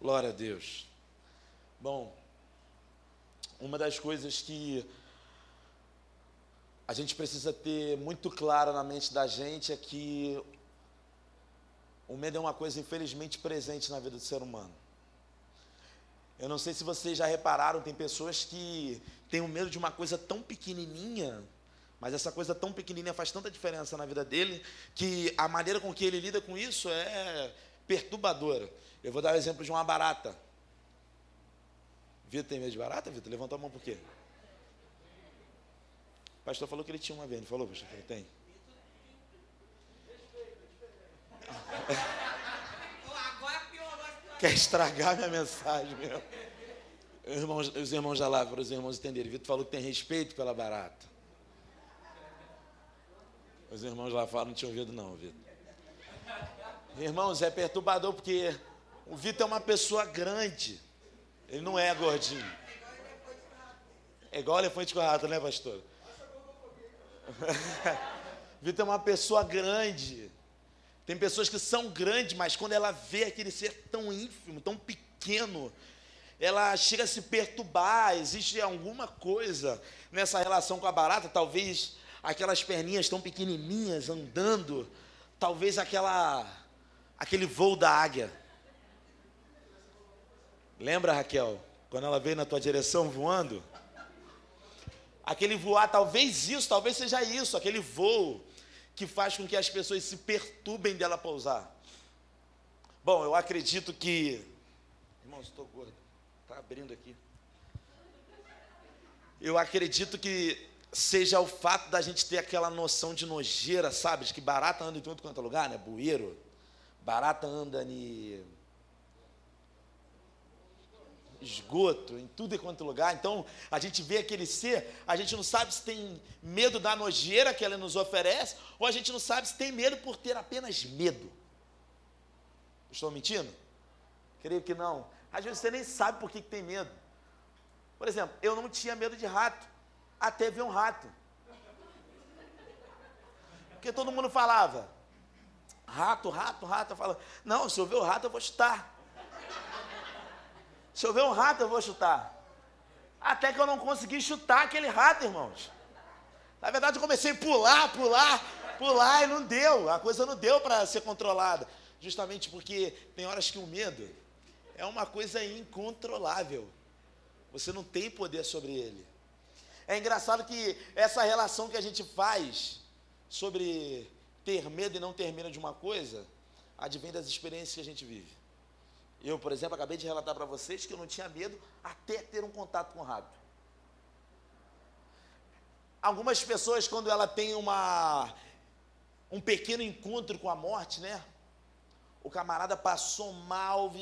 Glória a Deus. Bom, uma das coisas que a gente precisa ter muito clara na mente da gente é que o medo é uma coisa infelizmente presente na vida do ser humano. Eu não sei se vocês já repararam, tem pessoas que têm o medo de uma coisa tão pequenininha, mas essa coisa tão pequenininha faz tanta diferença na vida dele, que a maneira com que ele lida com isso é perturbadora. Eu vou dar o exemplo de uma barata. Vitor tem medo de barata, Vitor? Levanta a mão por quê? O pastor falou que ele tinha uma vez, ele falou, pastor, ele tem. Quer estragar minha mensagem meu? Irmãos, os irmãos já lá, para os irmãos entenderem. Vitor falou que tem respeito pela barata. Os irmãos lá falaram, não tinham ouvido não, Vitor. Irmãos, é perturbador porque o Vitor é uma pessoa grande. Ele não é gordinho. É igual elefante com rato, né, pastor? Vitor é uma pessoa grande. Tem pessoas que são grandes, mas quando ela vê aquele ser tão ínfimo, tão pequeno, ela chega a se perturbar. Existe alguma coisa nessa relação com a barata, talvez aquelas perninhas tão pequenininhas andando, talvez aquela aquele voo da águia. Lembra, Raquel, quando ela veio na tua direção voando? Aquele voar, talvez isso, talvez seja isso, aquele voo que faz com que as pessoas se perturbem dela pousar. Bom, eu acredito que. Irmãos, estou gordo. Está abrindo aqui. Eu acredito que seja o fato da gente ter aquela noção de nojeira, sabe? De que barata anda em tudo quanto é lugar, né? Bueiro. Barata anda em esgoto, em tudo e quanto lugar. Então, a gente vê aquele ser, a gente não sabe se tem medo da nojeira que ela nos oferece, ou a gente não sabe se tem medo por ter apenas medo. Estou mentindo? Creio que não. Às vezes você nem sabe por que, que tem medo. Por exemplo, eu não tinha medo de rato, até ver um rato. Porque todo mundo falava, rato, rato, rato. Eu falava, não, se eu ver o rato, eu vou chutar. Se eu ver um rato, eu vou chutar. Até que eu não consegui chutar aquele rato, irmãos. Na verdade, eu comecei a pular, pular, pular e não deu. A coisa não deu para ser controlada. Justamente porque tem horas que o medo é uma coisa incontrolável. Você não tem poder sobre ele. É engraçado que essa relação que a gente faz sobre ter medo e não ter medo de uma coisa advém das experiências que a gente vive. Eu, por exemplo, acabei de relatar para vocês que eu não tinha medo até ter um contato com o rato. Algumas pessoas, quando ela tem uma, um pequeno encontro com a morte, né? O camarada passou mal,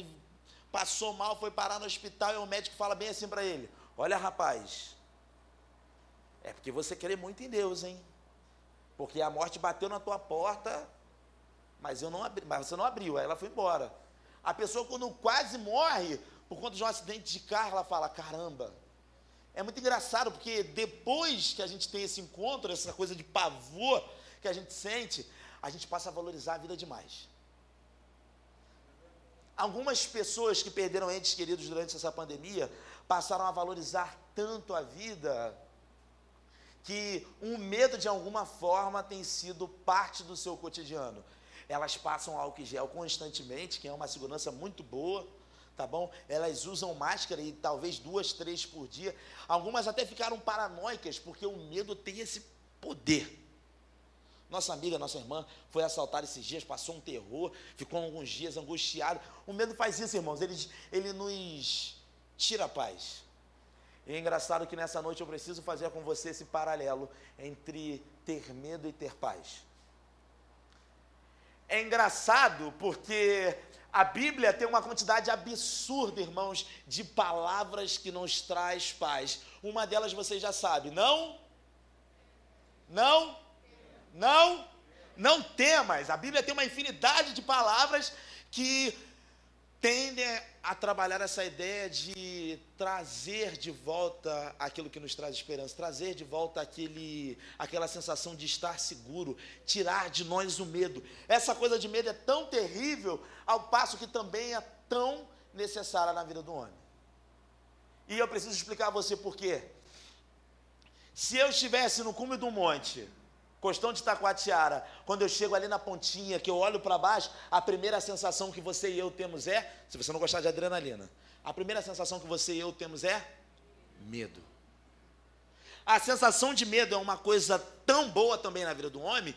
passou mal, foi parar no hospital e o médico fala bem assim para ele: Olha, rapaz, é porque você crê muito em Deus, hein? Porque a morte bateu na tua porta, mas eu não abri, mas você não abriu, aí ela foi embora. A pessoa, quando quase morre por conta de um acidente de carro, ela fala: caramba. É muito engraçado, porque depois que a gente tem esse encontro, essa coisa de pavor que a gente sente, a gente passa a valorizar a vida demais. Algumas pessoas que perderam entes queridos durante essa pandemia passaram a valorizar tanto a vida que um medo de alguma forma tem sido parte do seu cotidiano elas passam álcool gel constantemente, que é uma segurança muito boa, tá bom? Elas usam máscara e talvez duas, três por dia. Algumas até ficaram paranoicas, porque o medo tem esse poder. Nossa amiga, nossa irmã foi assaltada esses dias, passou um terror, ficou alguns dias angustiado. O medo faz isso, irmãos, ele, ele nos tira a paz. E é engraçado que nessa noite eu preciso fazer com você esse paralelo entre ter medo e ter paz. É engraçado porque a Bíblia tem uma quantidade absurda, irmãos, de palavras que nos traz paz. Uma delas você já sabe, não? Não? Não? Não temas. A Bíblia tem uma infinidade de palavras que tendem a trabalhar essa ideia de trazer de volta aquilo que nos traz esperança, trazer de volta aquele, aquela sensação de estar seguro, tirar de nós o medo. Essa coisa de medo é tão terrível, ao passo que também é tão necessária na vida do homem. E eu preciso explicar a você por quê. Se eu estivesse no cume do monte, Costão de Taquatiara, quando eu chego ali na pontinha, que eu olho para baixo, a primeira sensação que você e eu temos é, se você não gostar de adrenalina, a primeira sensação que você e eu temos é medo. A sensação de medo é uma coisa tão boa também na vida do homem,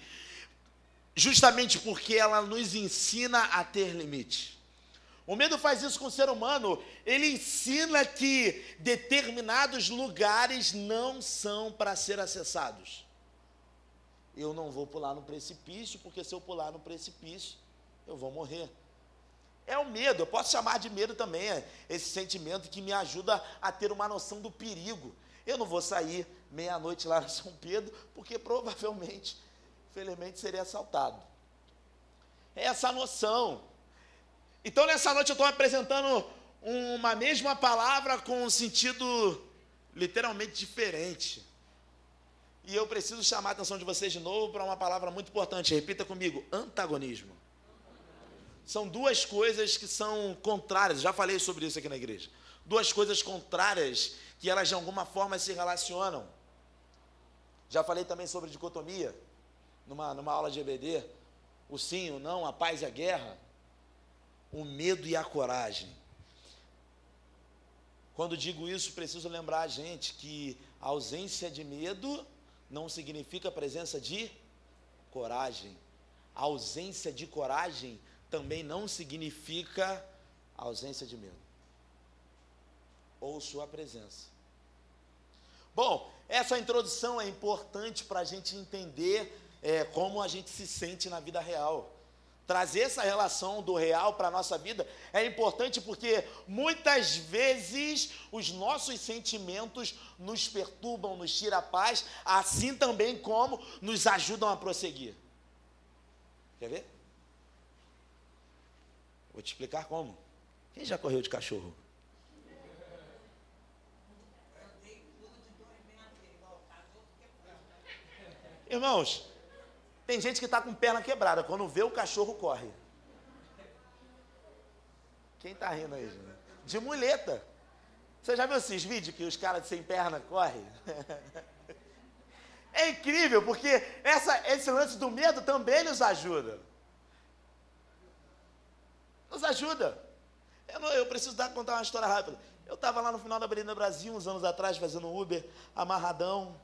justamente porque ela nos ensina a ter limite. O medo faz isso com o ser humano, ele ensina que determinados lugares não são para ser acessados. Eu não vou pular no precipício, porque se eu pular no precipício, eu vou morrer. É o medo, eu posso chamar de medo também, é esse sentimento que me ajuda a ter uma noção do perigo. Eu não vou sair meia-noite lá em São Pedro, porque provavelmente, felizmente, seria assaltado. É essa noção. Então, nessa noite, eu estou apresentando uma mesma palavra com um sentido literalmente diferente. E eu preciso chamar a atenção de vocês de novo para uma palavra muito importante. Repita comigo: antagonismo. São duas coisas que são contrárias. Já falei sobre isso aqui na igreja. Duas coisas contrárias que elas de alguma forma se relacionam. Já falei também sobre dicotomia, numa, numa aula de EBD. O sim, o não, a paz e a guerra o medo e a coragem. Quando digo isso, preciso lembrar a gente que a ausência de medo não significa presença de coragem. A ausência de coragem também não significa ausência de medo. Ou sua presença. Bom, essa introdução é importante para a gente entender é, como a gente se sente na vida real trazer essa relação do real para a nossa vida é importante porque muitas vezes os nossos sentimentos nos perturbam, nos tiram a paz, assim também como nos ajudam a prosseguir. Quer ver? Vou te explicar como. Quem já correu de cachorro? Irmãos, tem gente que está com perna quebrada, quando vê o cachorro corre. Quem está rindo aí, gente? De muleta. Você já viu esses vídeos que os caras sem perna correm? É incrível, porque essa, esse lance do medo também nos ajuda. Nos ajuda. Eu, não, eu preciso dar, contar uma história rápida. Eu estava lá no final da Avenida Brasil, uns anos atrás, fazendo Uber, amarradão,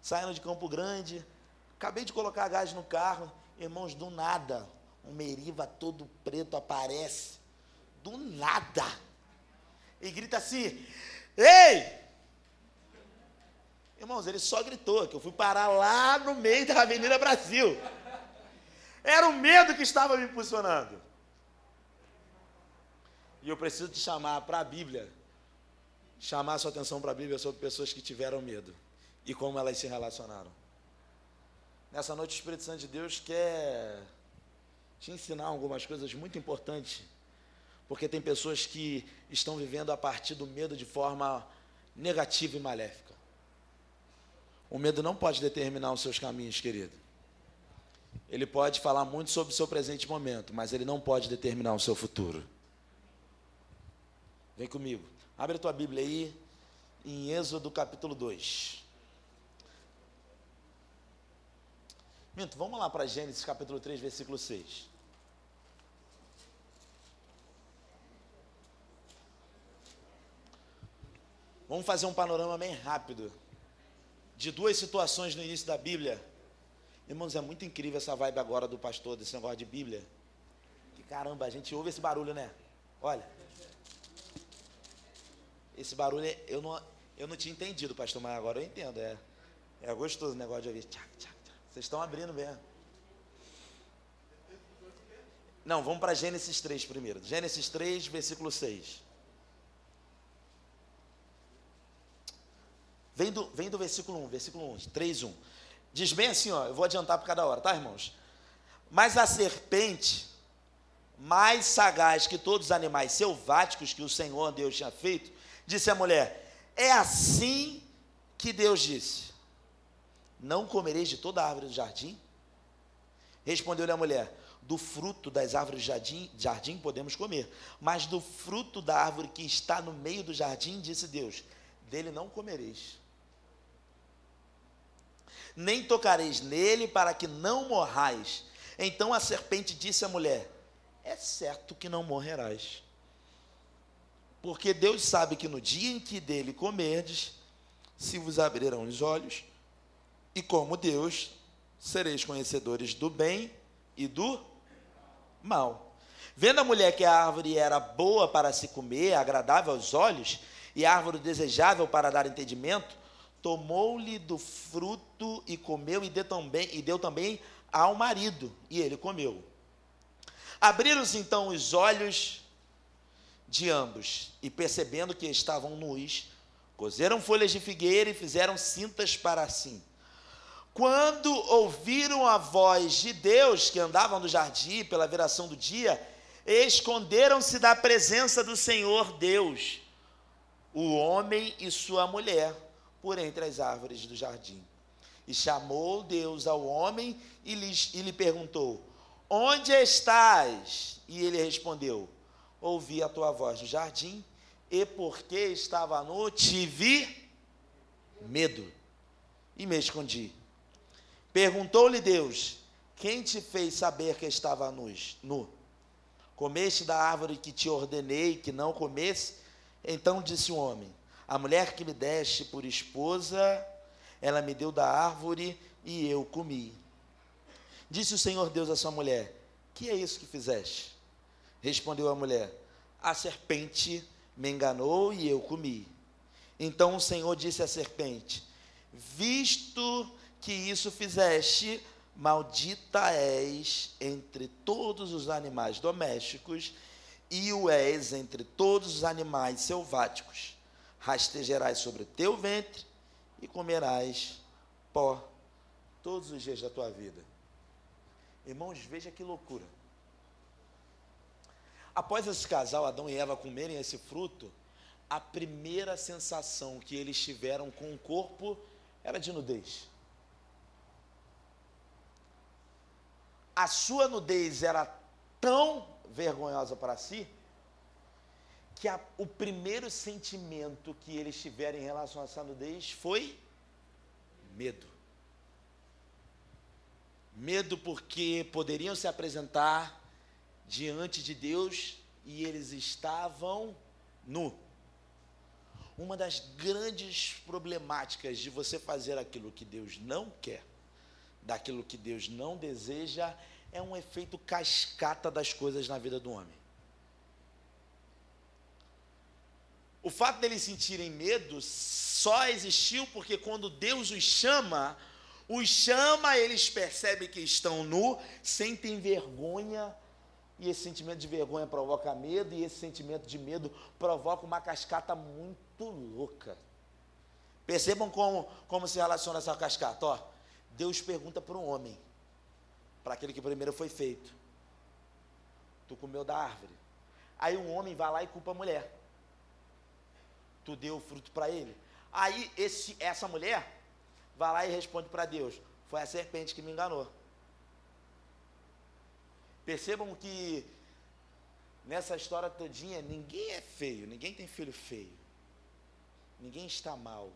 saindo de Campo Grande. Acabei de colocar gás no carro, irmãos, do nada, um meriva todo preto aparece. Do nada. E grita assim: Ei! Irmãos, ele só gritou, que eu fui parar lá no meio da Avenida Brasil. Era o medo que estava me impulsionando. E eu preciso te chamar para a Bíblia, chamar a sua atenção para a Bíblia sobre pessoas que tiveram medo e como elas se relacionaram. Nessa noite, o Espírito Santo de Deus quer te ensinar algumas coisas muito importantes, porque tem pessoas que estão vivendo a partir do medo de forma negativa e maléfica. O medo não pode determinar os seus caminhos, querido. Ele pode falar muito sobre o seu presente momento, mas ele não pode determinar o seu futuro. Vem comigo. Abre a tua Bíblia aí, em Êxodo capítulo 2. Minto, vamos lá para Gênesis capítulo 3, versículo 6. Vamos fazer um panorama bem rápido de duas situações no início da Bíblia. Irmãos, é muito incrível essa vibe agora do pastor, desse negócio de Bíblia. Que caramba, a gente ouve esse barulho, né? Olha. Esse barulho, eu não, eu não tinha entendido, pastor, mas agora eu entendo. É, é gostoso o negócio de ouvir. Tchac, tchac. Vocês estão abrindo mesmo. Não, vamos para Gênesis 3 primeiro. Gênesis 3, versículo 6. Vem do, vem do versículo 1, versículo 1, 3, 1. Diz bem assim, ó, eu vou adiantar por cada hora, tá, irmãos? Mas a serpente, mais sagaz que todos os animais selváticos que o Senhor Deus tinha feito, disse à mulher: É assim que Deus disse não comereis de toda a árvore do jardim? Respondeu-lhe a mulher: do fruto das árvores de jardim, jardim podemos comer, mas do fruto da árvore que está no meio do jardim, disse Deus, dele não comereis. Nem tocareis nele para que não morrais. Então a serpente disse à mulher: É certo que não morrerás. Porque Deus sabe que no dia em que dele comerdes, se vos abrirão os olhos, e como Deus, sereis conhecedores do bem e do mal. Vendo a mulher que a árvore era boa para se comer, agradável aos olhos, e árvore desejável para dar entendimento, tomou-lhe do fruto e comeu, e deu também, e deu também ao marido, e ele comeu. Abriram-se então os olhos de ambos, e percebendo que estavam nus, cozeram folhas de figueira e fizeram cintas para si. Quando ouviram a voz de Deus que andavam no jardim pela viração do dia, esconderam-se da presença do Senhor Deus, o homem e sua mulher, por entre as árvores do jardim. E chamou Deus ao homem e lhe, e lhe perguntou: Onde estás? E ele respondeu: Ouvi a tua voz no jardim, e porque estava nu, tive medo e me escondi. Perguntou-lhe Deus: Quem te fez saber que estava nu? Comeste da árvore que te ordenei que não comesse? Então disse o homem: A mulher que me deste por esposa, ela me deu da árvore e eu comi. Disse o Senhor Deus à sua mulher: Que é isso que fizeste? Respondeu a mulher: A serpente me enganou e eu comi. Então o Senhor disse à serpente: Visto que isso fizeste, maldita és entre todos os animais domésticos e o és entre todos os animais selváticos. Rastejarás sobre o teu ventre e comerás pó todos os dias da tua vida. Irmãos, veja que loucura. Após esse casal, Adão e Eva, comerem esse fruto, a primeira sensação que eles tiveram com o corpo era de nudez. A sua nudez era tão vergonhosa para si, que a, o primeiro sentimento que eles tiveram em relação a essa nudez foi medo. Medo porque poderiam se apresentar diante de Deus e eles estavam nu. Uma das grandes problemáticas de você fazer aquilo que Deus não quer, daquilo que Deus não deseja, é um efeito cascata das coisas na vida do homem. O fato deles sentirem medo só existiu porque quando Deus os chama, os chama, eles percebem que estão nu, sentem vergonha, e esse sentimento de vergonha provoca medo, e esse sentimento de medo provoca uma cascata muito louca. Percebam como, como se relaciona essa cascata. Ó, Deus pergunta para um homem: para aquele que primeiro foi feito. Tu comeu da árvore. Aí um homem vai lá e culpa a mulher. Tu deu o fruto para ele. Aí esse, essa mulher vai lá e responde para Deus: Foi a serpente que me enganou. Percebam que nessa história todinha ninguém é feio, ninguém tem filho feio. Ninguém está mal.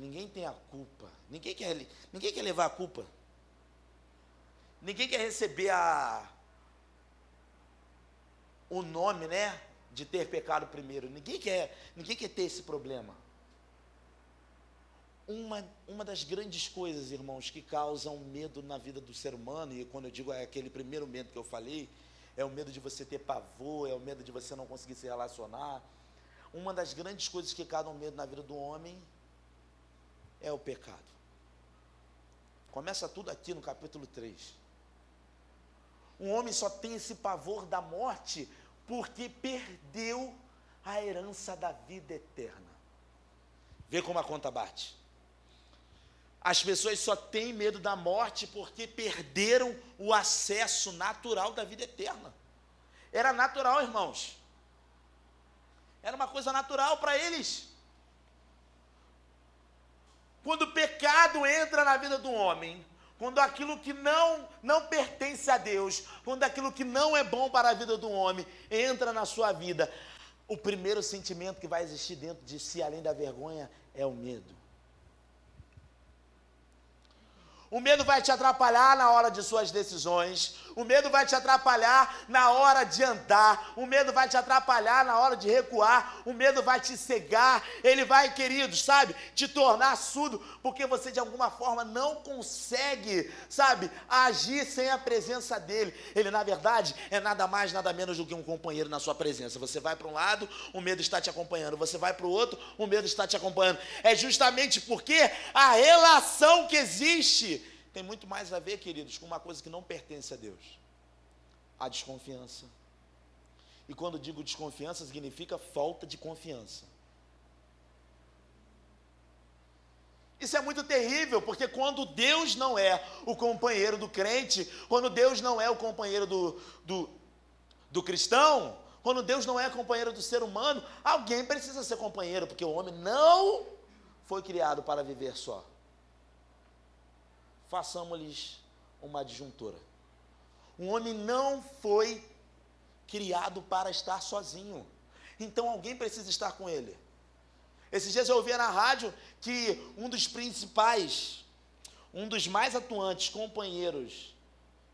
Ninguém tem a culpa. Ninguém quer, ninguém quer levar a culpa. Ninguém quer receber a o nome, né, de ter pecado primeiro. Ninguém quer, ninguém quer ter esse problema. Uma, uma das grandes coisas, irmãos, que causam medo na vida do ser humano, e quando eu digo é aquele primeiro medo que eu falei, é o medo de você ter pavor, é o medo de você não conseguir se relacionar. Uma das grandes coisas que causam medo na vida do homem é o pecado. Começa tudo aqui no capítulo 3. Um homem só tem esse pavor da morte porque perdeu a herança da vida eterna. Vê como a conta bate. As pessoas só têm medo da morte porque perderam o acesso natural da vida eterna. Era natural, irmãos. Era uma coisa natural para eles. Quando o pecado entra na vida do homem, quando aquilo que não não pertence a Deus, quando aquilo que não é bom para a vida do homem entra na sua vida, o primeiro sentimento que vai existir dentro de si, além da vergonha, é o medo. O medo vai te atrapalhar na hora de suas decisões. O medo vai te atrapalhar na hora de andar. O medo vai te atrapalhar na hora de recuar. O medo vai te cegar. Ele vai, queridos, sabe, te tornar surdo, porque você de alguma forma não consegue, sabe, agir sem a presença dele. Ele, na verdade, é nada mais, nada menos do que um companheiro na sua presença. Você vai para um lado, o medo está te acompanhando. Você vai para o outro, o medo está te acompanhando. É justamente porque a relação que existe tem muito mais a ver, queridos, com uma coisa que não pertence a Deus: a desconfiança. E quando digo desconfiança, significa falta de confiança. Isso é muito terrível, porque quando Deus não é o companheiro do crente, quando Deus não é o companheiro do, do, do cristão, quando Deus não é companheiro do ser humano, alguém precisa ser companheiro, porque o homem não foi criado para viver só façamos-lhes uma adjuntora. Um homem não foi criado para estar sozinho. Então alguém precisa estar com ele. Esses dias eu ouvi na rádio que um dos principais, um dos mais atuantes companheiros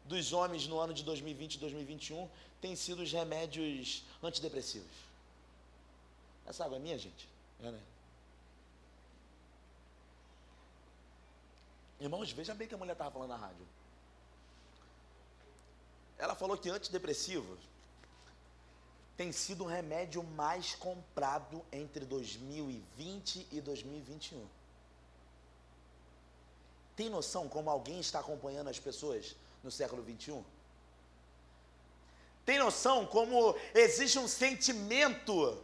dos homens no ano de 2020 e 2021 tem sido os remédios antidepressivos. Essa água é minha, gente? É, né? Irmãos, veja bem que a mulher estava falando na rádio. Ela falou que antidepressivo tem sido o remédio mais comprado entre 2020 e 2021. Tem noção como alguém está acompanhando as pessoas no século 21? Tem noção como existe um sentimento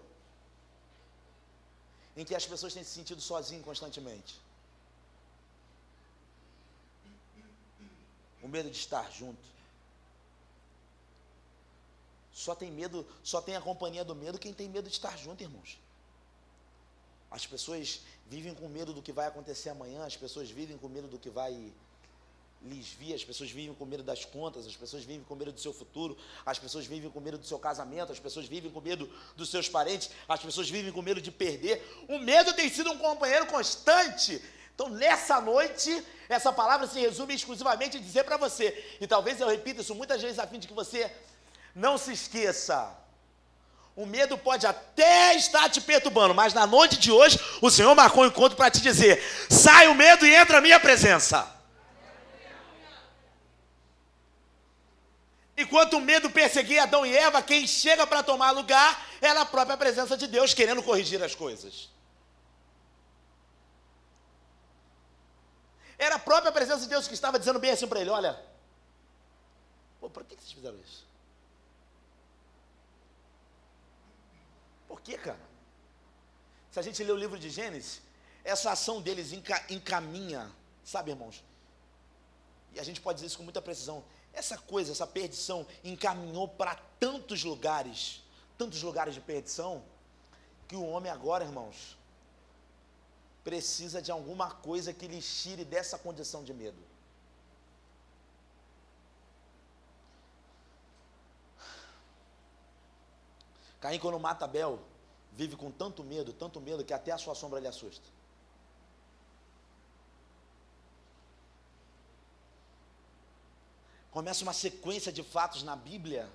em que as pessoas têm se sentido sozinhas constantemente? O medo de estar junto. Só tem medo, só tem a companhia do medo quem tem medo de estar junto, irmãos. As pessoas vivem com medo do que vai acontecer amanhã, as pessoas vivem com medo do que vai lhes vir, as pessoas vivem com medo das contas, as pessoas vivem com medo do seu futuro, as pessoas vivem com medo do seu casamento, as pessoas vivem com medo dos seus parentes, as pessoas vivem com medo de perder. O medo tem sido um companheiro constante então, nessa noite, essa palavra se resume exclusivamente em dizer para você, e talvez eu repita isso muitas vezes a fim de que você não se esqueça. O medo pode até estar te perturbando, mas na noite de hoje, o Senhor marcou um encontro para te dizer: sai o medo e entra a minha presença. Enquanto o medo perseguia Adão e Eva, quem chega para tomar lugar era é a própria presença de Deus querendo corrigir as coisas. Era a própria presença de Deus que estava dizendo bem assim para ele: Olha, pô, por que vocês fizeram isso? Por que, cara? Se a gente ler o livro de Gênesis, essa ação deles encaminha, sabe, irmãos? E a gente pode dizer isso com muita precisão. Essa coisa, essa perdição, encaminhou para tantos lugares, tantos lugares de perdição, que o homem agora, irmãos, precisa de alguma coisa que lhe tire dessa condição de medo. Caim, quando mata Abel, vive com tanto medo, tanto medo, que até a sua sombra lhe assusta. Começa uma sequência de fatos na Bíblia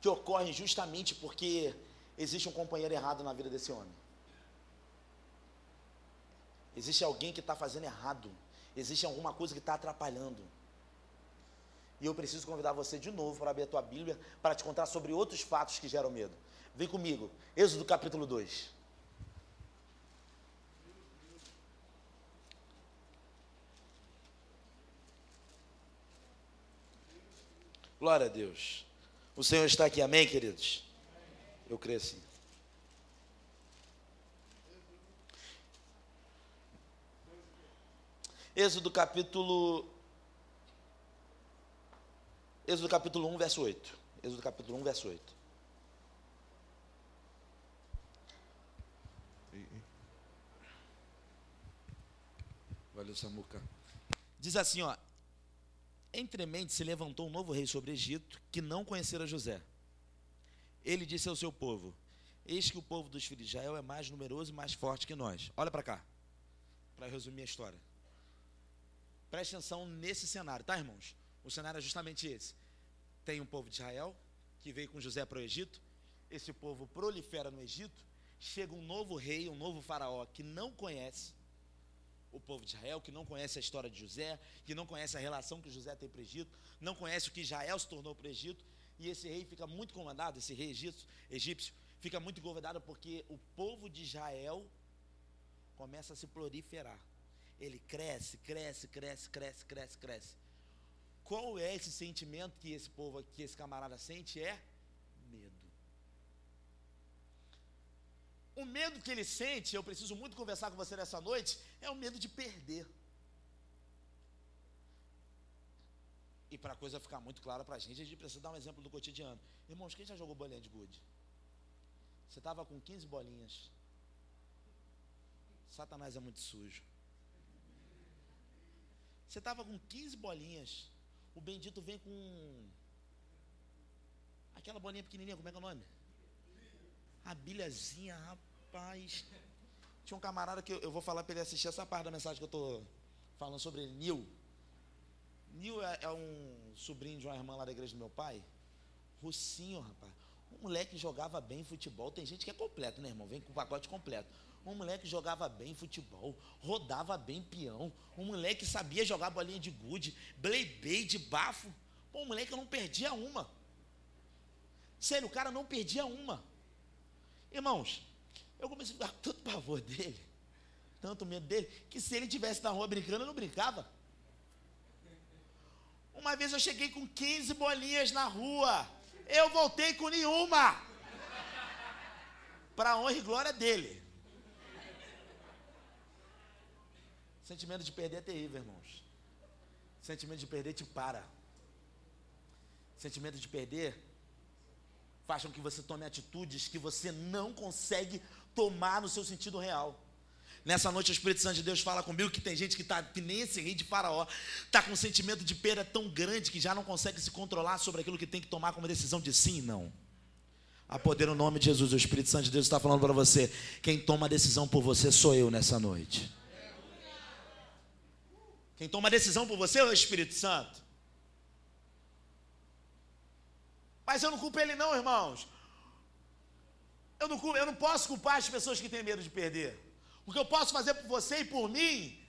que ocorrem justamente porque existe um companheiro errado na vida desse homem. Existe alguém que está fazendo errado. Existe alguma coisa que está atrapalhando. E eu preciso convidar você de novo para abrir a tua Bíblia para te contar sobre outros fatos que geram medo. Vem comigo. Êxodo capítulo 2. Glória a Deus. O Senhor está aqui, amém, queridos? Eu creio sim. Êxodo capítulo. Êxodo capítulo 1, verso 8. Êxodo capítulo 1, verso 8. Valeu, Samuca. Diz assim, ó. Entremente se levantou um novo rei sobre o Egito, que não conhecera José. Ele disse ao seu povo: Eis que o povo dos filhos de Israel é mais numeroso e mais forte que nós. Olha para cá, para resumir a história. Preste atenção nesse cenário, tá, irmãos? O cenário é justamente esse. Tem um povo de Israel que veio com José para o Egito. Esse povo prolifera no Egito. Chega um novo rei, um novo faraó que não conhece o povo de Israel, que não conhece a história de José, que não conhece a relação que José tem para o Egito, não conhece o que Israel se tornou para o Egito. E esse rei fica muito comandado, esse rei egípcio, egípcio, fica muito governado porque o povo de Israel começa a se proliferar. Ele cresce, cresce, cresce, cresce, cresce, cresce. Qual é esse sentimento que esse povo, que esse camarada sente? É medo. O medo que ele sente, eu preciso muito conversar com você nessa noite, é o medo de perder. E para a coisa ficar muito clara para a gente, a gente precisa dar um exemplo do cotidiano. Irmãos, quem já jogou bolinha de gude? Você estava com 15 bolinhas. Satanás é muito sujo. Você estava com 15 bolinhas. O bendito vem com aquela bolinha pequenininha, como é que é o nome? A bilhazinha, rapaz. Tinha um camarada que eu, eu vou falar para ele assistir essa parte da mensagem que eu estou falando sobre ele, Nil. Nil é, é, um sobrinho de uma irmã lá da igreja do meu pai. Russinho, rapaz. Um moleque jogava bem futebol. Tem gente que é completo, né, irmão? Vem com o pacote completo. Um moleque jogava bem futebol, rodava bem peão. Um moleque sabia jogar bolinha de gude, blade, de bafo. Pô, um moleque não perdia uma. Sério, o cara não perdia uma. Irmãos, eu comecei a ficar tanto pavor dele, tanto medo dele, que se ele tivesse na rua brincando, eu não brincava. Uma vez eu cheguei com 15 bolinhas na rua. Eu voltei com nenhuma. Para honra e glória dele. Sentimento de perder é terrível, irmãos. Sentimento de perder te para. Sentimento de perder faz com que você tome atitudes que você não consegue tomar no seu sentido real. Nessa noite o Espírito Santo de Deus fala comigo que tem gente que está, que nem esse rei de faraó, está com um sentimento de perda tão grande que já não consegue se controlar sobre aquilo que tem que tomar como decisão de sim e não. A poder no nome de Jesus, o Espírito Santo de Deus está falando para você: quem toma a decisão por você sou eu nessa noite. Quem toma a decisão por você é o Espírito Santo. Mas eu não culpo ele, não, irmãos. Eu não, culpo, eu não posso culpar as pessoas que têm medo de perder. O que eu posso fazer por você e por mim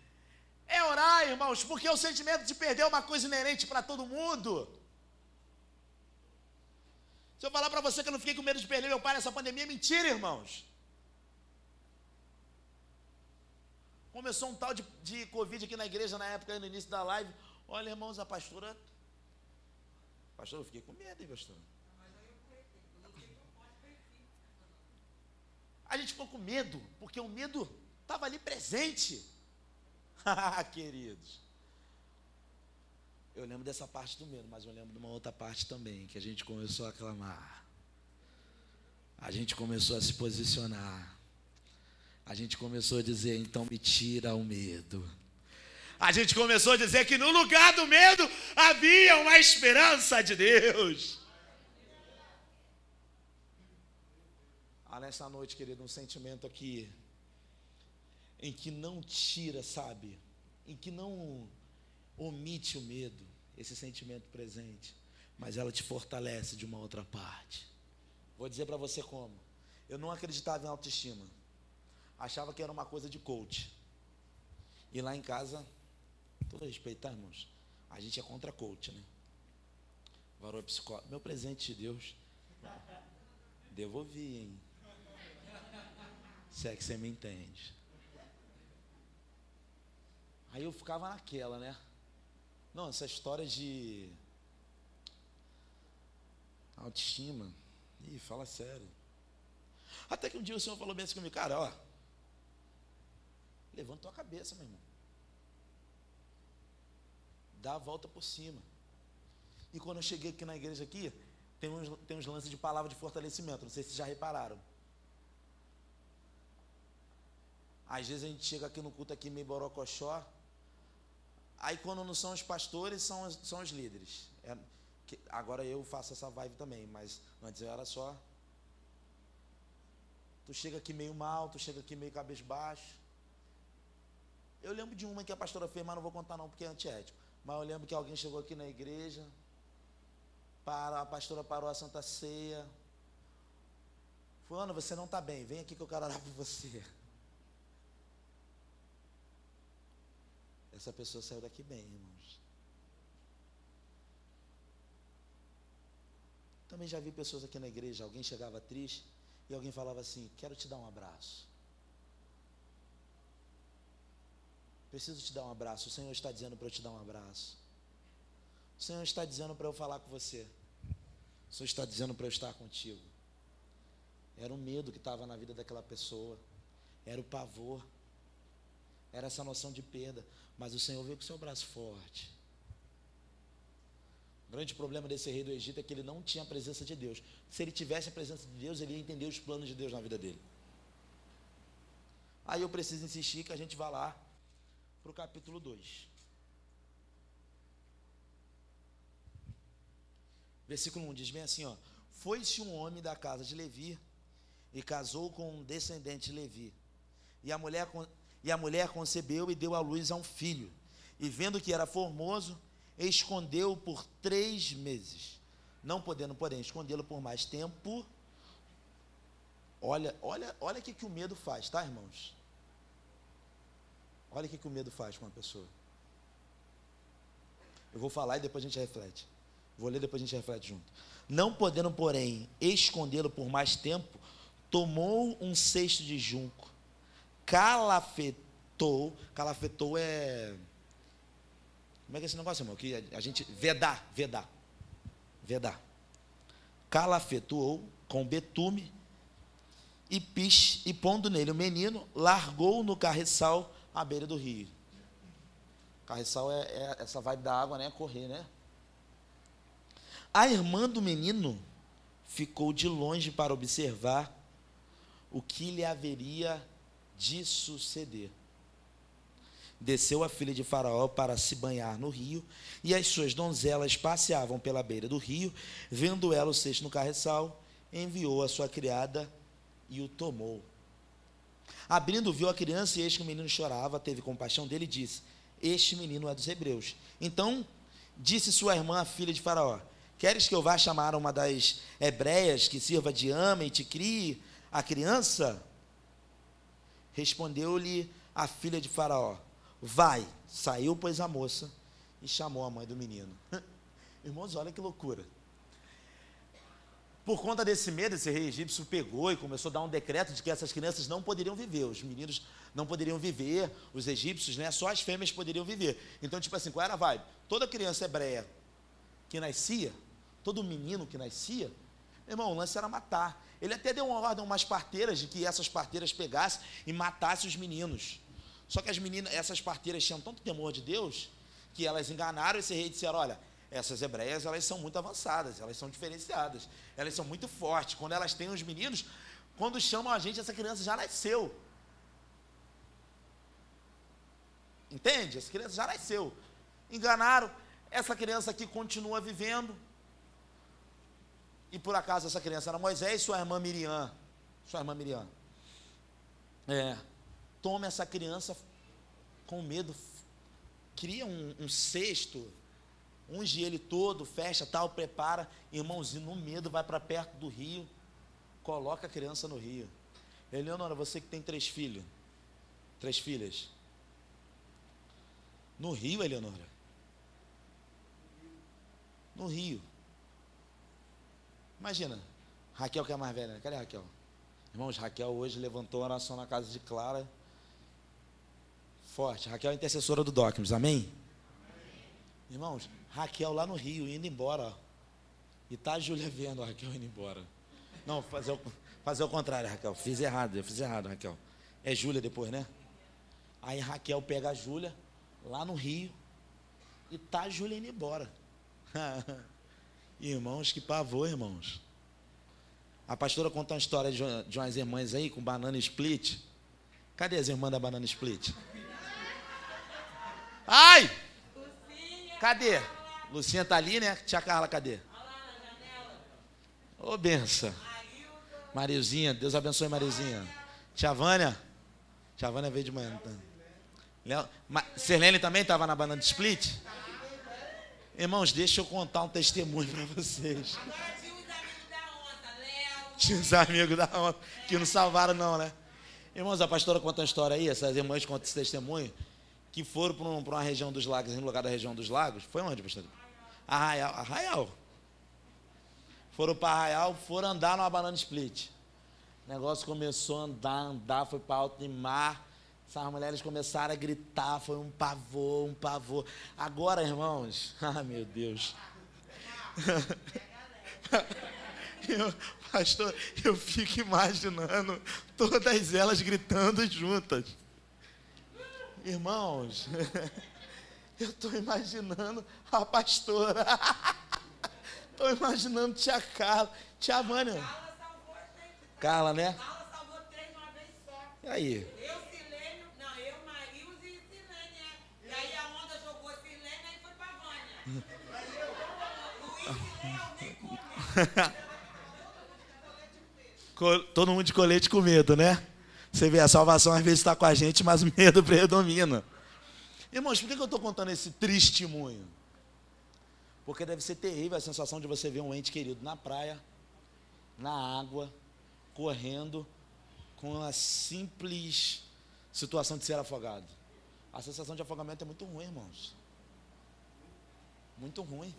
é orar, irmãos, porque o sentimento de perder é uma coisa inerente para todo mundo. Se eu falar para você que eu não fiquei com medo de perder meu pai nessa pandemia, é mentira, irmãos. Começou um tal de, de Covid aqui na igreja na época, no início da live. Olha, irmãos, a pastora. Pastor, eu fiquei com medo, hein, pastor? A gente ficou com medo, porque o medo estava ali presente. Queridos. Eu lembro dessa parte do medo, mas eu lembro de uma outra parte também, que a gente começou a clamar. A gente começou a se posicionar. A gente começou a dizer, então me tira o medo. A gente começou a dizer que no lugar do medo havia uma esperança de Deus. Ah, nessa noite, querido, um sentimento aqui em que não tira, sabe? Em que não omite o medo, esse sentimento presente, mas ela te fortalece de uma outra parte. Vou dizer para você como. Eu não acreditava em autoestima achava que era uma coisa de coach. E lá em casa, todo respeito, tá, irmãos? A gente é contra coach, né? Varou psicólogo. Meu presente de Deus. Devolvi, hein? Se é que você me entende. Aí eu ficava naquela, né? Não, essa história de autoestima. Ih, fala sério. Até que um dia o Senhor falou bem assim comigo, cara, ó, Levanta tua cabeça, meu irmão. Dá a volta por cima. E quando eu cheguei aqui na igreja aqui, tem uns, tem uns lances de palavra de fortalecimento. Não sei se já repararam. Às vezes a gente chega aqui no culto aqui meio borocochó. Aí quando não são os pastores, são, são os líderes. É, que, agora eu faço essa vibe também, mas antes eu era só. Tu chega aqui meio mal, tu chega aqui meio cabisbaixo. Eu lembro de uma que a pastora fez, mas não vou contar não porque é antiético. Mas eu lembro que alguém chegou aqui na igreja, para, a pastora parou a Santa Ceia. Fulano, você não está bem, vem aqui que eu quero orar por você. Essa pessoa saiu daqui bem, irmãos. Também já vi pessoas aqui na igreja, alguém chegava triste e alguém falava assim: Quero te dar um abraço. Preciso te dar um abraço. O Senhor está dizendo para eu te dar um abraço. O Senhor está dizendo para eu falar com você. O Senhor está dizendo para eu estar contigo. Era o medo que estava na vida daquela pessoa. Era o pavor. Era essa noção de perda. Mas o Senhor veio com o seu braço forte. O grande problema desse rei do Egito é que ele não tinha a presença de Deus. Se ele tivesse a presença de Deus, ele ia entender os planos de Deus na vida dele. Aí eu preciso insistir que a gente vá lá para o capítulo 2. Versículo 1 diz bem assim: ó, Foi-se um homem da casa de Levi e casou com um descendente de Levi. E a mulher, e a mulher concebeu e deu à luz a um filho. E vendo que era formoso, escondeu por três meses. Não podendo, porém, escondê-lo por mais tempo. Olha, olha, olha o que, que o medo faz, tá, irmãos? Olha o que, que o medo faz com uma pessoa. Eu vou falar e depois a gente reflete. Vou ler depois a gente reflete junto. Não podendo, porém, escondê-lo por mais tempo, tomou um cesto de junco, calafetou. Calafetou é. Como é que é esse negócio, irmão? Que a gente. Vedar, vedar. Vedar. Calafetou com betume e pis, e pondo nele o menino, largou no carreçal à beira do rio. Carreçal é, é essa vibe da água, né? Correr, né? A irmã do menino ficou de longe para observar o que lhe haveria de suceder. Desceu a filha de Faraó para se banhar no rio, e as suas donzelas passeavam pela beira do rio, vendo ela o cesto no carreçal, enviou a sua criada e o tomou. Abrindo, viu a criança e eis que o menino chorava, teve compaixão dele e disse: Este menino é dos hebreus. Então disse sua irmã, a filha de Faraó: Queres que eu vá chamar uma das hebreias que sirva de ama e te crie a criança? Respondeu-lhe a filha de Faraó: Vai. Saiu, pois, a moça e chamou a mãe do menino. Irmãos, olha que loucura. Por conta desse medo, esse rei egípcio pegou e começou a dar um decreto de que essas crianças não poderiam viver, os meninos não poderiam viver, os egípcios, né, só as fêmeas poderiam viver. Então, tipo assim, qual era a vibe? Toda criança hebreia que nascia, todo menino que nascia, irmão, o lance era matar. Ele até deu uma ordem a umas parteiras de que essas parteiras pegassem e matassem os meninos. Só que as meninas, essas parteiras tinham tanto temor de Deus que elas enganaram esse rei e disseram: olha, essas hebreias, elas são muito avançadas, elas são diferenciadas, elas são muito fortes. Quando elas têm os meninos, quando chamam a gente, essa criança já nasceu. Entende? Essa criança já nasceu. Enganaram, essa criança aqui continua vivendo. E por acaso essa criança era Moisés e sua irmã Miriam. Sua irmã Miriam. É. Toma essa criança com medo. Cria um, um cesto unge ele todo, fecha, tal, prepara, irmãozinho, no medo, vai para perto do rio, coloca a criança no rio. Eleonora, você que tem três filhos, três filhas, no rio, Eleonora? No rio. Imagina, Raquel que é mais velha, cadê Raquel? Irmãos, Raquel hoje levantou a oração na casa de Clara. Forte. Raquel é intercessora do Docmus, amém? Irmãos, Raquel lá no Rio, indo embora. E tá a Júlia vendo a Raquel indo embora. Não, fazer o, fazer o contrário, Raquel. Fiz errado, eu fiz errado, Raquel. É Júlia depois, né? Aí Raquel pega a Júlia lá no Rio e tá a Júlia indo embora. irmãos, que pavor, irmãos. A pastora conta uma história de umas irmãs aí com banana split. Cadê as irmãs da banana split? Ai! Cadê? Lucinha tá ali, né? Tia Carla, cadê? Ô, benção. Marizinha, Deus abençoe Marizinha. Tia Vânia. Tia Vânia veio de manhã. Então. Serlene também estava na banda de split? Irmãos, deixa eu contar um testemunho para vocês. Tinha os amigos da onda que não salvaram, não, né? Irmãos, a pastora conta uma história aí, essas irmãs contam esse testemunho, que foram para um, uma região dos lagos, em lugar da região dos lagos. Foi onde, pastor? Arraial. Arraial. Foram para Arraial, foram andar numa banana split. O negócio começou a andar, andar, foi para alto de mar. Essas mulheres começaram a gritar, foi um pavor, um pavor. Agora, irmãos, ah meu Deus. Eu, pastor, eu fico imaginando todas elas gritando juntas. Irmãos, eu estou imaginando a pastora. Estou imaginando tia Carla, tia Vânia. Carla salvou a gente. Carla, né? Carla salvou três uma vez só. E aí? Eu, Silênio, não, eu, Marius e Silênio. É. E aí a onda jogou Silênio e foi pra Vânia. Todo mundo de colete com medo, né? Você vê, a salvação às vezes está com a gente, mas o medo predomina. Irmãos, por que eu estou contando esse testemunho? Porque deve ser terrível a sensação de você ver um ente querido na praia, na água, correndo, com a simples situação de ser afogado. A sensação de afogamento é muito ruim, irmãos. Muito ruim.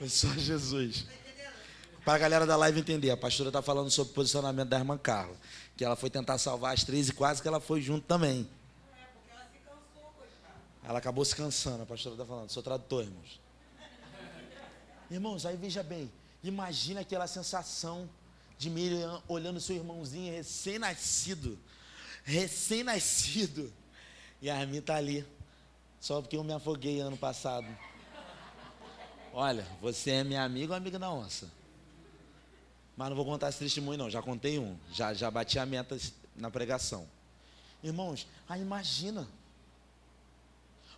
Foi só Jesus. Para a galera da live entender, a pastora está falando sobre o posicionamento da irmã Carla. Que ela foi tentar salvar as três e quase que ela foi junto também. Ela acabou se cansando, a pastora está falando. Sou tradutor, irmãos. Irmãos, aí veja bem. Imagina aquela sensação de Miriam olhando seu irmãozinho recém-nascido. Recém-nascido. E a Armin está ali. Só porque eu me afoguei ano passado. Olha, você é minha amiga ou amiga da onça? Mas não vou contar esse testemunho, não. Já contei um. Já, já bati a meta na pregação. Irmãos, aí imagina.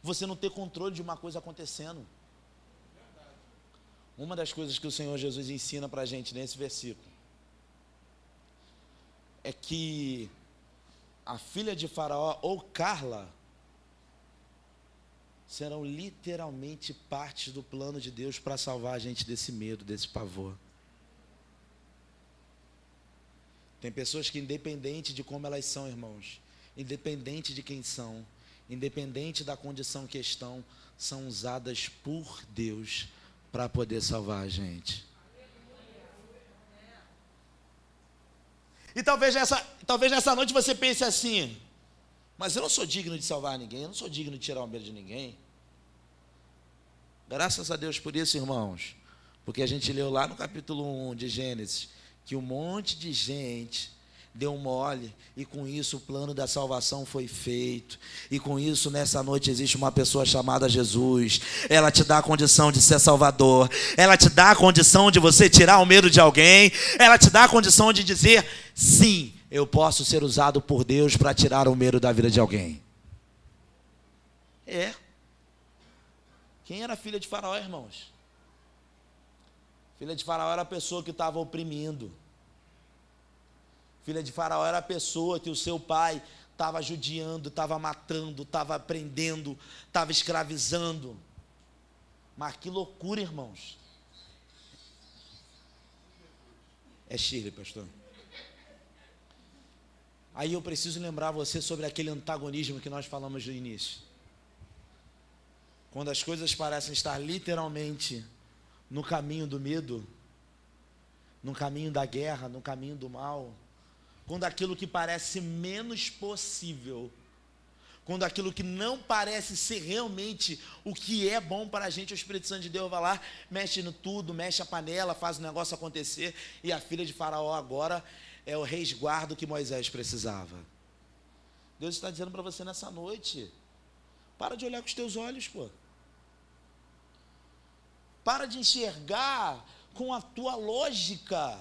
Você não ter controle de uma coisa acontecendo. Uma das coisas que o Senhor Jesus ensina para a gente nesse versículo é que a filha de Faraó, ou Carla, serão literalmente parte do plano de Deus para salvar a gente desse medo, desse pavor. Tem pessoas que, independente de como elas são, irmãos, independente de quem são, independente da condição que estão, são usadas por Deus para poder salvar a gente. E talvez nessa, talvez nessa noite você pense assim: mas eu não sou digno de salvar ninguém, eu não sou digno de tirar o medo de ninguém. Graças a Deus por isso, irmãos. Porque a gente leu lá no capítulo 1 de Gênesis que um monte de gente deu mole e com isso o plano da salvação foi feito. E com isso nessa noite existe uma pessoa chamada Jesus. Ela te dá a condição de ser salvador. Ela te dá a condição de você tirar o medo de alguém. Ela te dá a condição de dizer: "Sim, eu posso ser usado por Deus para tirar o medo da vida de alguém". É. Quem era filha de Faraó, irmãos? Filha de Faraó era a pessoa que estava oprimindo. Filha de Faraó era a pessoa que o seu pai estava judiando, estava matando, estava prendendo, estava escravizando. Mas que loucura, irmãos. É Shirley, pastor. Aí eu preciso lembrar você sobre aquele antagonismo que nós falamos no início. Quando as coisas parecem estar literalmente no caminho do medo, no caminho da guerra, no caminho do mal, quando aquilo que parece menos possível, quando aquilo que não parece ser realmente o que é bom para a gente, o Espírito Santo de Deus vai lá, mexe no tudo, mexe a panela, faz o negócio acontecer, e a filha de Faraó agora é o resguardo que Moisés precisava. Deus está dizendo para você nessa noite: Para de olhar com os teus olhos, pô. Para de enxergar com a tua lógica.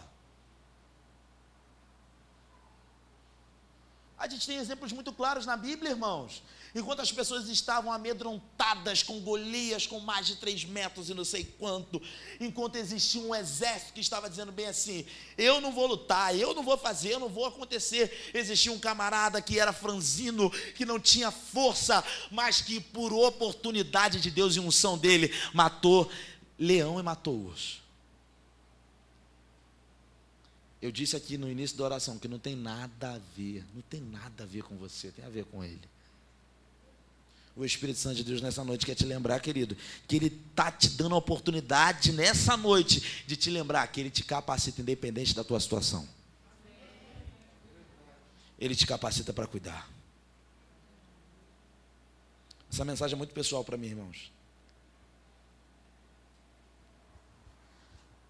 A gente tem exemplos muito claros na Bíblia, irmãos. Enquanto as pessoas estavam amedrontadas com Golias com mais de três metros e não sei quanto, enquanto existia um exército que estava dizendo bem assim: eu não vou lutar, eu não vou fazer, eu não vou acontecer. Existia um camarada que era franzino, que não tinha força, mas que por oportunidade de Deus e unção dele matou leão e matou urso. Eu disse aqui no início da oração que não tem nada a ver, não tem nada a ver com você, tem a ver com ele. O Espírito Santo de Deus nessa noite quer te lembrar, querido, que Ele está te dando a oportunidade nessa noite de te lembrar que Ele te capacita independente da tua situação. Ele te capacita para cuidar. Essa mensagem é muito pessoal para mim, irmãos.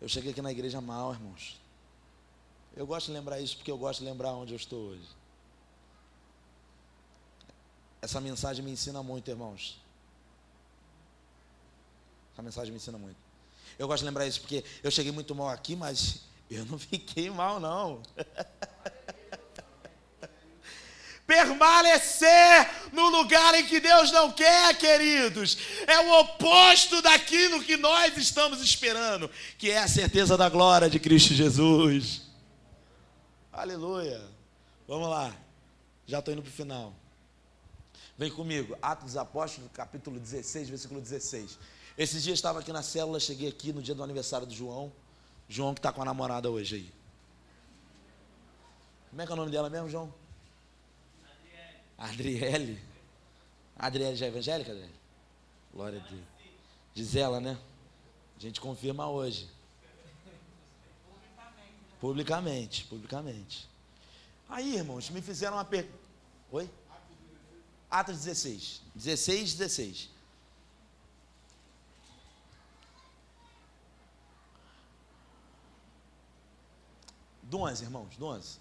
Eu cheguei aqui na igreja mal, irmãos. Eu gosto de lembrar isso porque eu gosto de lembrar onde eu estou hoje. Essa mensagem me ensina muito, irmãos. Essa mensagem me ensina muito. Eu gosto de lembrar isso porque eu cheguei muito mal aqui, mas eu não fiquei mal, não. Permanecer no lugar em que Deus não quer, queridos, é o oposto daquilo que nós estamos esperando, que é a certeza da glória de Cristo Jesus. Aleluia. Vamos lá. Já estou indo para o final. Vem comigo, Atos dos Apóstolos, capítulo 16, versículo 16. Esses dias estava aqui na célula, cheguei aqui no dia do aniversário do João. João que está com a namorada hoje aí. Como é que é o nome dela mesmo, João? Adriele. Adriele. Adriele já é evangélica, Adriele? Glória a Deus. Diz ela, né? A gente confirma hoje. Publicamente, publicamente. Aí, irmãos, me fizeram uma pergunta. Oi? Atos 16. 16, 16. Do 11, irmãos, do 11.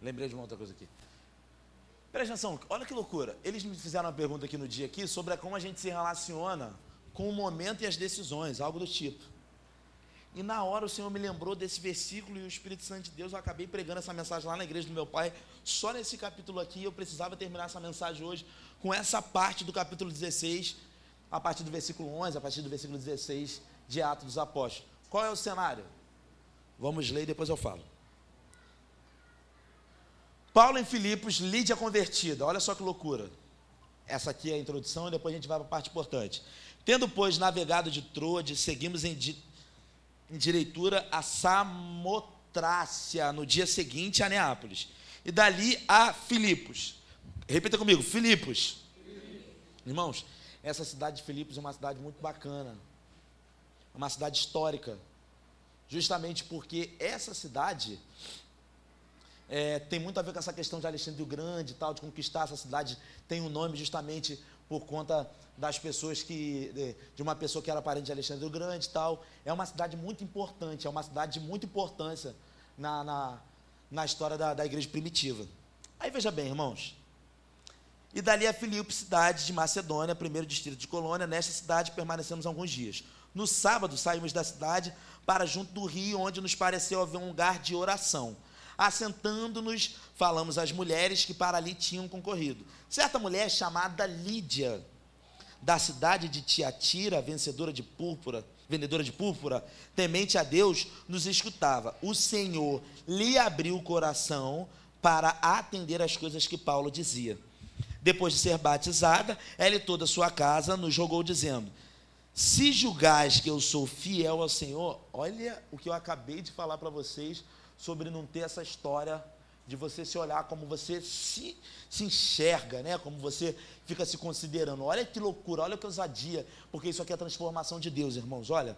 Lembrei de uma outra coisa aqui. Presta atenção, olha que loucura. Eles me fizeram uma pergunta aqui no dia aqui sobre como a gente se relaciona com o momento e as decisões, algo do tipo. E na hora o Senhor me lembrou desse versículo e o Espírito Santo de Deus, eu acabei pregando essa mensagem lá na igreja do meu pai, só nesse capítulo aqui, eu precisava terminar essa mensagem hoje com essa parte do capítulo 16, a partir do versículo 11, a partir do versículo 16 de Atos dos Apóstolos. Qual é o cenário? Vamos ler e depois eu falo. Paulo em Filipos, Lídia convertida, olha só que loucura. Essa aqui é a introdução e depois a gente vai para a parte importante. Tendo, pois, navegado de Troade, seguimos em direitura a Samotrácia, no dia seguinte a Neápolis. E dali a Filipos. Repita comigo, Filipos. Filipos. Irmãos, essa cidade de Filipos é uma cidade muito bacana. É uma cidade histórica. Justamente porque essa cidade é, tem muito a ver com essa questão de Alexandre o Grande e tal, de conquistar essa cidade. Tem o um nome justamente por conta das pessoas que. De, de, uma pessoa que era parente de Alexandre o Grande e tal. É uma cidade muito importante, é uma cidade de muita importância na, na, na história da, da igreja primitiva. Aí veja bem, irmãos. E dali a Filipe, cidade de Macedônia, primeiro distrito de Colônia. Nesta cidade permanecemos alguns dias. No sábado saímos da cidade para junto do rio, onde nos pareceu haver um lugar de oração. Assentando-nos, falamos às mulheres que para ali tinham concorrido. Certa mulher chamada Lídia, da cidade de Tiatira, vencedora de púrpura, vendedora de púrpura, temente a Deus, nos escutava. O Senhor lhe abriu o coração para atender as coisas que Paulo dizia. Depois de ser batizada, ela e toda a sua casa nos jogou dizendo: Se julgais que eu sou fiel ao Senhor, olha o que eu acabei de falar para vocês sobre não ter essa história de você se olhar como você se, se enxerga, né? como você fica se considerando. Olha que loucura, olha que ousadia, porque isso aqui é a transformação de Deus, irmãos. Olha,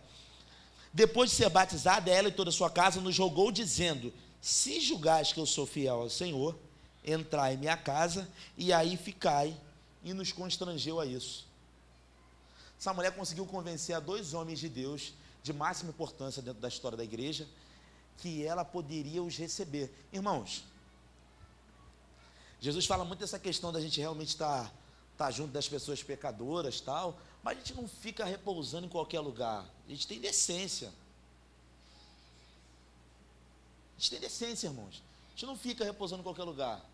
depois de ser batizada, ela e toda a sua casa nos jogou, dizendo: Se julgais que eu sou fiel ao Senhor, entrai em minha casa e aí ficai. E nos constrangeu a isso. Essa mulher conseguiu convencer a dois homens de Deus de máxima importância dentro da história da igreja que ela poderia os receber. Irmãos, Jesus fala muito dessa questão da gente realmente estar estar tá junto das pessoas pecadoras tal, mas a gente não fica repousando em qualquer lugar. A gente tem decência. A gente tem decência, irmãos. A gente não fica repousando em qualquer lugar.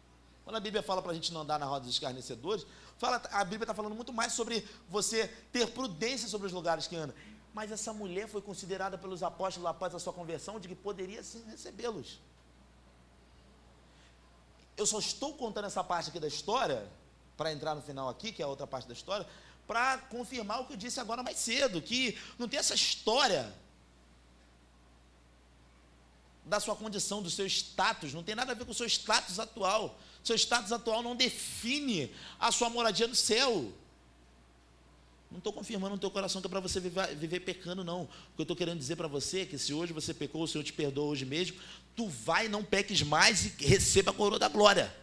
Quando a Bíblia fala para a gente não andar na roda dos escarnecedores, fala, a Bíblia está falando muito mais sobre você ter prudência sobre os lugares que anda. Mas essa mulher foi considerada pelos apóstolos após a sua conversão de que poderia sim recebê-los. Eu só estou contando essa parte aqui da história, para entrar no final aqui, que é a outra parte da história, para confirmar o que eu disse agora mais cedo, que não tem essa história da sua condição, do seu status, não tem nada a ver com o seu status atual. Seu status atual não define a sua moradia no céu. Não estou confirmando no teu coração que é para você viver, viver, pecando, não. O que eu estou querendo dizer para você é que se hoje você pecou, o Senhor te perdoa hoje mesmo, tu vai, não peques mais e receba a coroa da glória.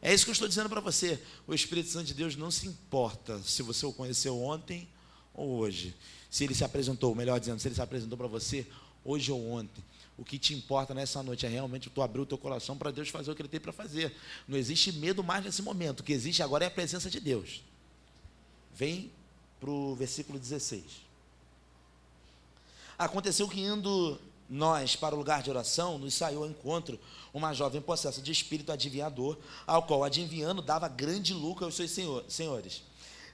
É isso que eu estou dizendo para você. O Espírito Santo de Deus não se importa se você o conheceu ontem ou hoje. Se ele se apresentou, melhor dizendo, se ele se apresentou para você hoje ou ontem. O que te importa nessa noite é realmente tu abrir o teu coração para Deus fazer o que Ele tem para fazer. Não existe medo mais nesse momento. O que existe agora é a presença de Deus. Vem para o versículo 16. Aconteceu que indo nós para o lugar de oração, nos saiu ao encontro uma jovem possessa de espírito adivinhador, ao qual adivinhando dava grande lucro aos seus senhores.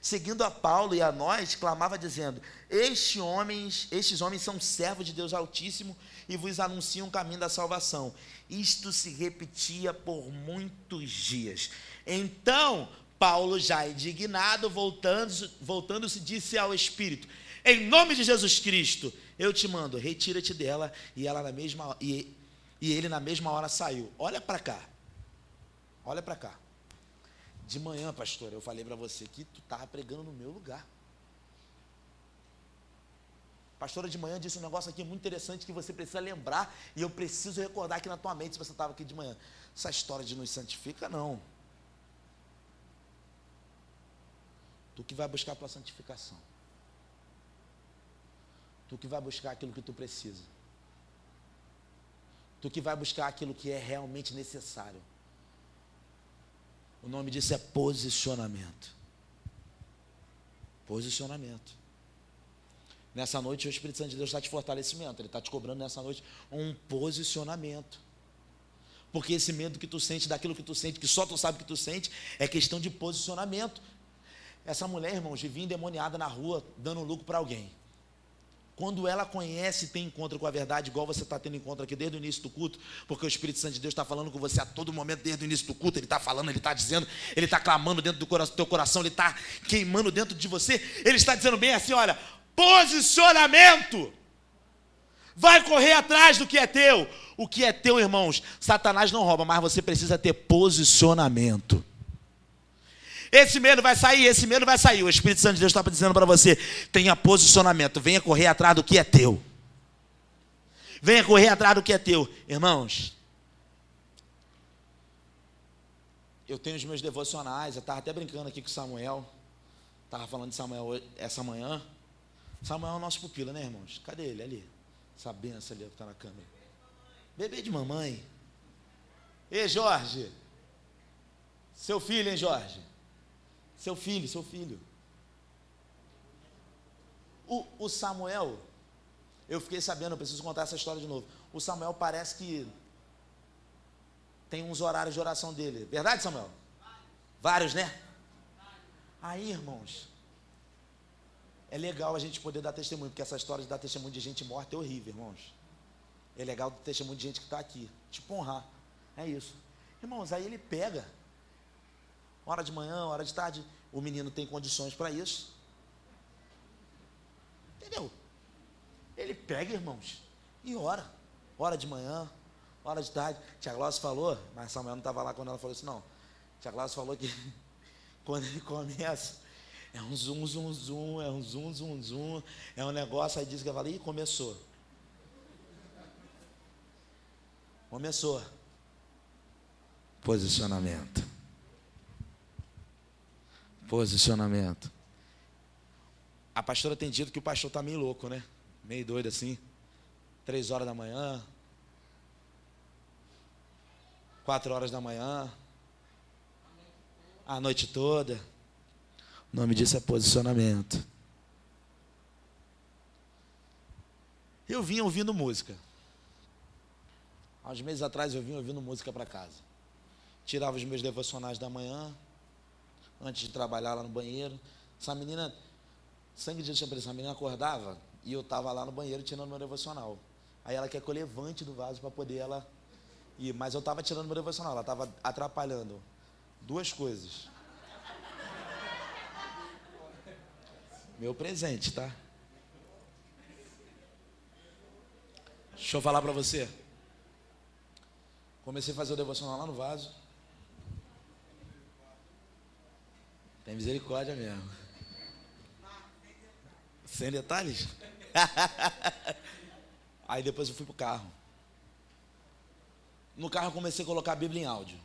Seguindo a Paulo e a nós, clamava dizendo: Estes homens, estes homens são servos de Deus Altíssimo e vos anunciam o caminho da salvação. Isto se repetia por muitos dias. Então Paulo, já indignado, voltando-se, voltando disse ao Espírito: Em nome de Jesus Cristo, eu te mando, retira-te dela. E ela na mesma e, e ele na mesma hora saiu. Olha para cá. Olha para cá. De manhã, pastor, eu falei para você que tu estava pregando no meu lugar. pastora de manhã disse um negócio aqui muito interessante que você precisa lembrar e eu preciso recordar aqui na tua mente se você estava aqui de manhã. Essa história de nos santifica, não. Tu que vai buscar a tua santificação. Tu que vai buscar aquilo que tu precisa. Tu que vai buscar aquilo que é realmente necessário. O nome disso é posicionamento. Posicionamento. Nessa noite, o Espírito Santo de Deus está te fortalecimento. Ele está te cobrando nessa noite um posicionamento. Porque esse medo que tu sente, daquilo que tu sente, que só tu sabe que tu sente, é questão de posicionamento. Essa mulher, irmãos, vivia endemoniada na rua, dando lucro para alguém. Quando ela conhece e tem encontro com a verdade, igual você está tendo encontro aqui desde o início do culto, porque o Espírito Santo de Deus está falando com você a todo momento, desde o início do culto, ele está falando, ele está dizendo, ele está clamando dentro do teu coração, ele está queimando dentro de você, ele está dizendo bem assim: olha, posicionamento. Vai correr atrás do que é teu. O que é teu, irmãos, Satanás não rouba, mas você precisa ter posicionamento. Esse medo vai sair, esse medo vai sair. O Espírito Santo de Deus está dizendo para você: tenha posicionamento, venha correr atrás do que é teu. Venha correr atrás do que é teu. Irmãos, eu tenho os meus devocionais, eu estava até brincando aqui com Samuel. Estava falando de Samuel essa manhã. Samuel é o nosso pupila, né, irmãos? Cadê ele? Ali. Essa benção ali que está na câmera. Bebê de mamãe. Ei, Jorge. Seu filho, hein, Jorge? Seu filho, seu filho. O, o Samuel, eu fiquei sabendo, eu preciso contar essa história de novo. O Samuel parece que tem uns horários de oração dele. Verdade, Samuel? Vários, né? Aí, irmãos, é legal a gente poder dar testemunho, porque essa história de dar testemunho de gente morta é horrível, irmãos. É legal dar testemunho de gente que está aqui. Tipo honrar. É isso. Irmãos, aí ele pega hora de manhã, hora de tarde, o menino tem condições para isso. Entendeu? Ele pega, irmãos, e ora. Hora de manhã, hora de tarde. Tia Glaucia falou, mas Samuel não estava lá quando ela falou isso, não. Tia Glaucia falou que quando ele começa, é um zoom, zoom, zoom, é um zoom, zoom, zoom, é um negócio, aí diz que ela fala, ih, começou. Começou. Posicionamento. Posicionamento. A pastora tem dito que o pastor está meio louco, né? Meio doido assim. Três horas da manhã. Quatro horas da manhã. A noite toda. O nome disso é posicionamento. Eu vim ouvindo música. Há uns meses atrás eu vim ouvindo música para casa. Tirava os meus devocionais da manhã, antes de trabalhar lá no banheiro. Essa menina, sangue de Jesus, essa menina acordava e eu estava lá no banheiro tirando meu devocional. Aí ela quer que eu levante do vaso para poder ela ir. Mas eu estava tirando meu devocional, ela estava atrapalhando. Duas coisas. Meu presente, tá? Deixa eu falar para você. Comecei a fazer o devocional lá no vaso. Tem misericórdia mesmo. Sem detalhes? Aí depois eu fui pro carro. No carro eu comecei a colocar a Bíblia em áudio.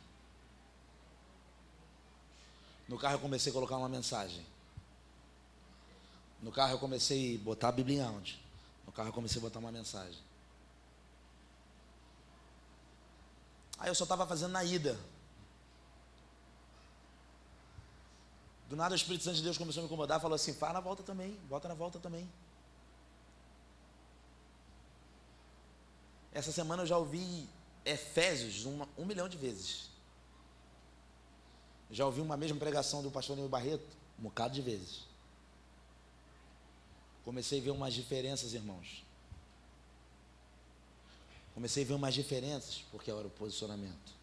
No carro eu comecei a colocar uma mensagem. No carro eu comecei a botar a Bíblia em áudio. No carro eu comecei a botar uma mensagem. Aí eu só estava fazendo na ida. Do nada o Espírito Santo de Deus começou a me incomodar, falou assim: faz na volta também, volta na volta também. Essa semana eu já ouvi Efésios uma, um milhão de vezes. Já ouvi uma mesma pregação do pastor Neil Barreto um bocado de vezes. Comecei a ver umas diferenças, irmãos. Comecei a ver umas diferenças, porque era o posicionamento.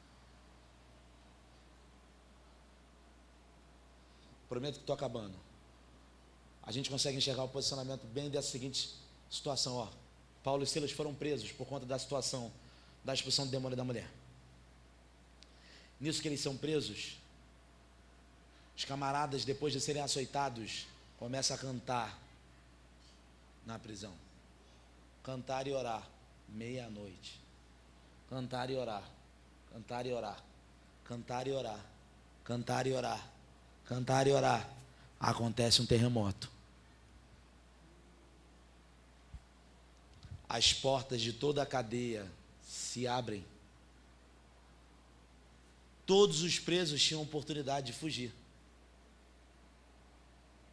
Prometo que estou acabando. A gente consegue enxergar o posicionamento bem dessa seguinte situação, ó. Paulo e Silas foram presos por conta da situação da expulsão do demônio da mulher. Nisso que eles são presos, os camaradas, depois de serem açoitados, começam a cantar na prisão. Cantar e orar meia-noite. Cantar e orar. Cantar e orar. Cantar e orar. Cantar e orar. Cantar e orar. Acontece um terremoto. As portas de toda a cadeia se abrem. Todos os presos tinham oportunidade de fugir.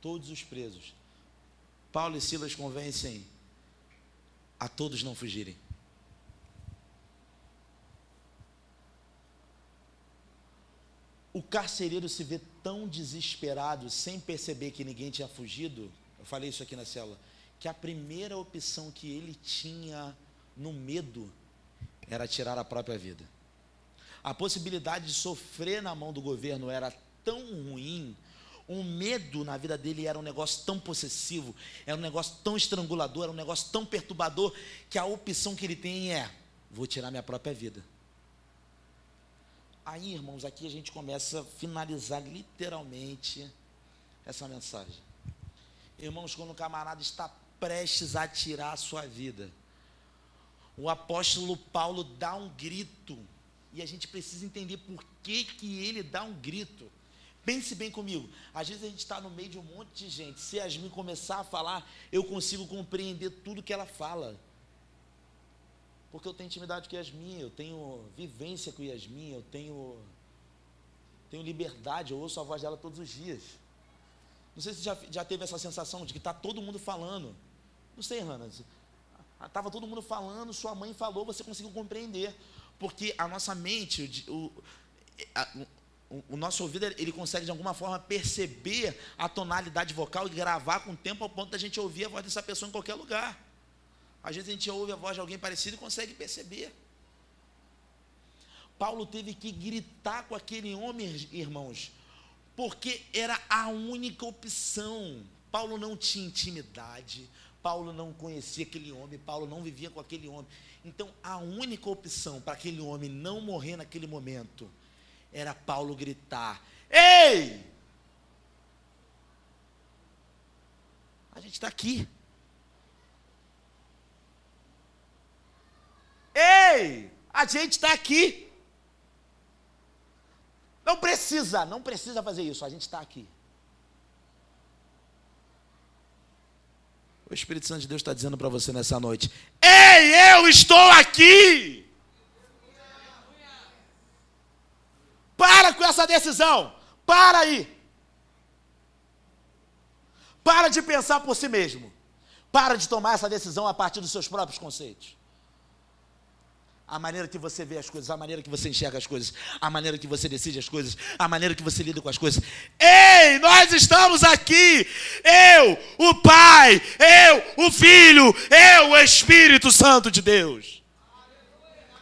Todos os presos. Paulo e Silas convencem a todos não fugirem. O carcereiro se vê tão desesperado, sem perceber que ninguém tinha fugido. Eu falei isso aqui na célula. Que a primeira opção que ele tinha no medo era tirar a própria vida. A possibilidade de sofrer na mão do governo era tão ruim, o medo na vida dele era um negócio tão possessivo, era um negócio tão estrangulador, era um negócio tão perturbador, que a opção que ele tem é: vou tirar minha própria vida. Aí, irmãos, aqui a gente começa a finalizar literalmente essa mensagem. Irmãos, quando o camarada está prestes a tirar a sua vida, o apóstolo Paulo dá um grito, e a gente precisa entender por que, que ele dá um grito. Pense bem comigo, às vezes a gente está no meio de um monte de gente, se Yasmin começar a falar, eu consigo compreender tudo que ela fala porque eu tenho intimidade com Yasmin, eu tenho vivência com Yasmin, eu tenho, tenho liberdade, eu ouço a voz dela todos os dias. Não sei se já, já teve essa sensação de que está todo mundo falando. Não sei, Hanna. Estava todo mundo falando, sua mãe falou, você conseguiu compreender. Porque a nossa mente, o, a, o, o nosso ouvido, ele consegue de alguma forma perceber a tonalidade vocal e gravar com o tempo ao ponto da gente ouvir a voz dessa pessoa em qualquer lugar. Às vezes a gente ouve a voz de alguém parecido e consegue perceber. Paulo teve que gritar com aquele homem, irmãos, porque era a única opção. Paulo não tinha intimidade, Paulo não conhecia aquele homem, Paulo não vivia com aquele homem. Então, a única opção para aquele homem não morrer naquele momento era Paulo gritar: Ei! A gente está aqui. Ei, a gente está aqui. Não precisa, não precisa fazer isso, a gente está aqui. O Espírito Santo de Deus está dizendo para você nessa noite: Ei, eu estou aqui. Para com essa decisão, para aí. Para de pensar por si mesmo. Para de tomar essa decisão a partir dos seus próprios conceitos. A maneira que você vê as coisas, a maneira que você enxerga as coisas, a maneira que você decide as coisas, a maneira que você lida com as coisas. Ei, nós estamos aqui. Eu, o Pai, eu, o Filho, eu, o Espírito Santo de Deus.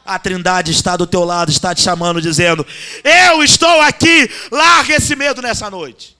A Trindade está do teu lado, está te chamando, dizendo: Eu estou aqui, larga esse medo nessa noite.